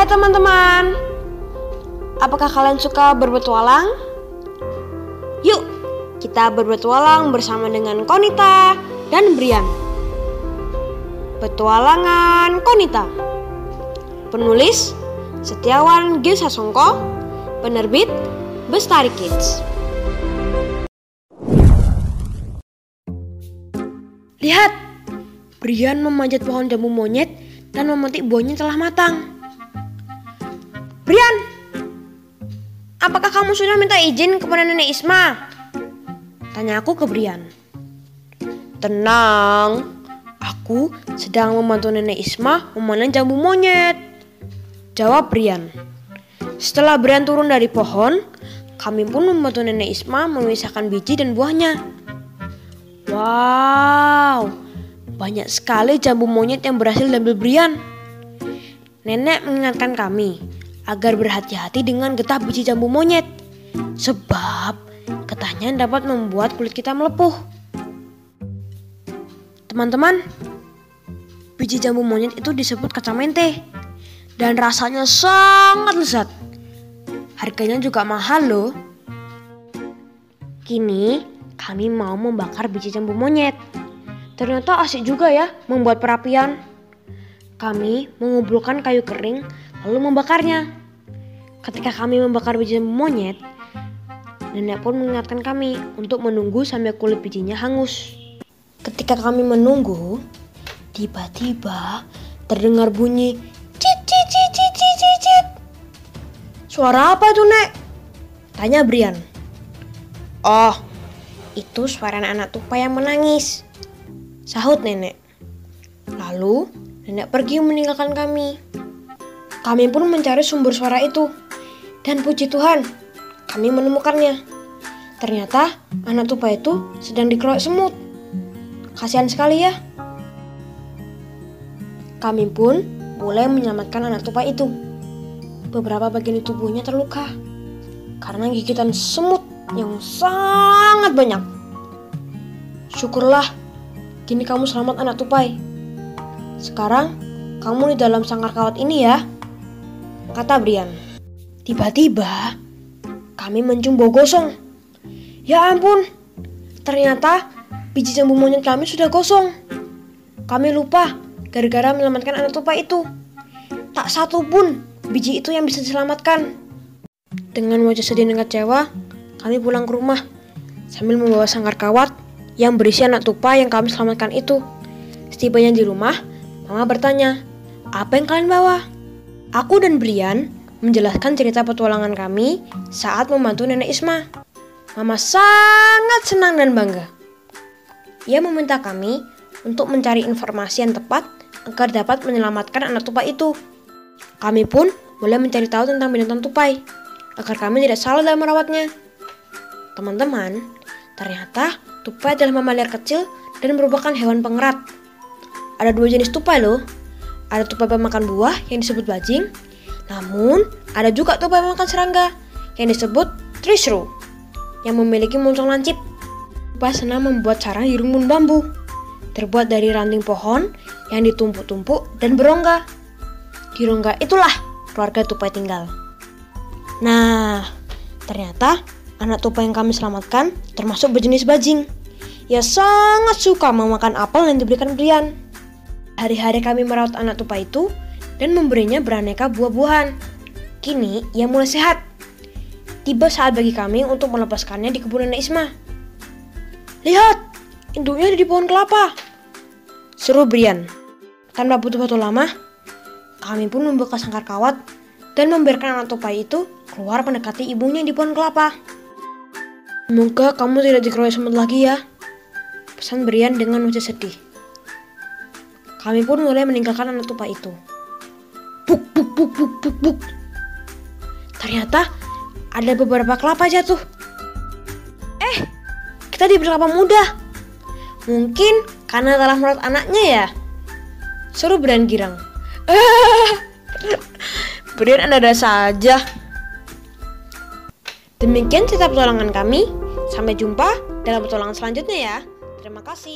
Hai teman-teman, apakah kalian suka berpetualang? Yuk, kita berpetualang bersama dengan Konita dan Brian. Petualangan Konita Penulis Setiawan G. Sasongko Penerbit Bestari Kids Lihat, Brian memanjat pohon jambu monyet dan memetik buahnya telah matang. Brian, apakah kamu sudah minta izin kepada nenek Isma? Tanya aku ke Brian. Tenang, aku sedang membantu nenek Isma memanen jambu monyet. Jawab Brian. Setelah Brian turun dari pohon, kami pun membantu nenek Isma memisahkan biji dan buahnya. Wow, banyak sekali jambu monyet yang berhasil diambil Brian. Nenek mengingatkan kami agar berhati-hati dengan getah biji jambu monyet. Sebab getahnya dapat membuat kulit kita melepuh. Teman-teman, biji jambu monyet itu disebut kacang mente dan rasanya sangat lezat. Harganya juga mahal loh. Kini kami mau membakar biji jambu monyet. Ternyata asik juga ya membuat perapian. Kami mengumpulkan kayu kering lalu membakarnya. Ketika kami membakar biji monyet, nenek pun mengingatkan kami untuk menunggu sampai kulit bijinya hangus. Ketika kami menunggu, tiba-tiba terdengar bunyi cit cit cit cit cit cit cit. Suara apa itu, Nek? Tanya Brian. Oh, itu suara anak tupai yang menangis. Sahut nenek. Lalu, nenek pergi meninggalkan kami. Kami pun mencari sumber suara itu. Dan puji Tuhan, kami menemukannya. Ternyata anak tupai itu sedang dikeroyok semut. Kasihan sekali ya. Kami pun mulai menyelamatkan anak tupai itu. Beberapa bagian tubuhnya terluka karena gigitan semut yang sangat banyak. Syukurlah, kini kamu selamat anak tupai. Sekarang kamu di dalam sangkar kawat ini ya, kata Brian. Tiba-tiba kami mencium bau gosong. Ya ampun, ternyata biji jambu monyet kami sudah gosong. Kami lupa gara-gara menyelamatkan anak tupai itu. Tak satu pun biji itu yang bisa diselamatkan. Dengan wajah sedih dan kecewa, kami pulang ke rumah sambil membawa sangkar kawat yang berisi anak tupai yang kami selamatkan itu. Setibanya di rumah, Mama bertanya, apa yang kalian bawa? Aku dan Brian menjelaskan cerita petualangan kami saat membantu nenek Isma. Mama sangat senang dan bangga. Ia meminta kami untuk mencari informasi yang tepat agar dapat menyelamatkan anak tupai itu. Kami pun mulai mencari tahu tentang binatang tupai agar kami tidak salah dalam merawatnya. Teman-teman, ternyata tupai adalah mamalia kecil dan merupakan hewan pengerat. Ada dua jenis tupai loh. Ada tupai pemakan buah yang disebut bajing, namun ada juga tupai pemakan serangga yang disebut trisru yang memiliki moncong lancip. Tupai senang membuat sarang di rumpun bambu, terbuat dari ranting pohon yang ditumpuk-tumpuk dan berongga. Di rongga itulah keluarga tupai tinggal. Nah, ternyata anak tupai yang kami selamatkan termasuk berjenis bajing. Ia sangat suka memakan apel yang diberikan Brian. Hari-hari kami merawat anak tupai itu dan memberinya beraneka buah-buahan. Kini ia mulai sehat. Tiba saat bagi kami untuk melepaskannya di kebun nenek Isma. Lihat, induknya ada di pohon kelapa. Seru Brian. Tanpa butuh waktu lama, kami pun membuka sangkar kawat dan membiarkan anak tupai itu keluar mendekati ibunya di pohon kelapa. Semoga kamu tidak dikeroyok semut lagi ya. Pesan Brian dengan wajah sedih. Kami pun mulai meninggalkan anak tupai itu. Buk buk buk buk buk. Ternyata ada beberapa kelapa jatuh. Eh, kita diberi kelapa muda. Mungkin karena telah merawat anaknya ya. Suruh Brian girang. Brian ada saja. Demikian cerita petualangan kami. Sampai jumpa dalam petualangan selanjutnya ya. Terima kasih.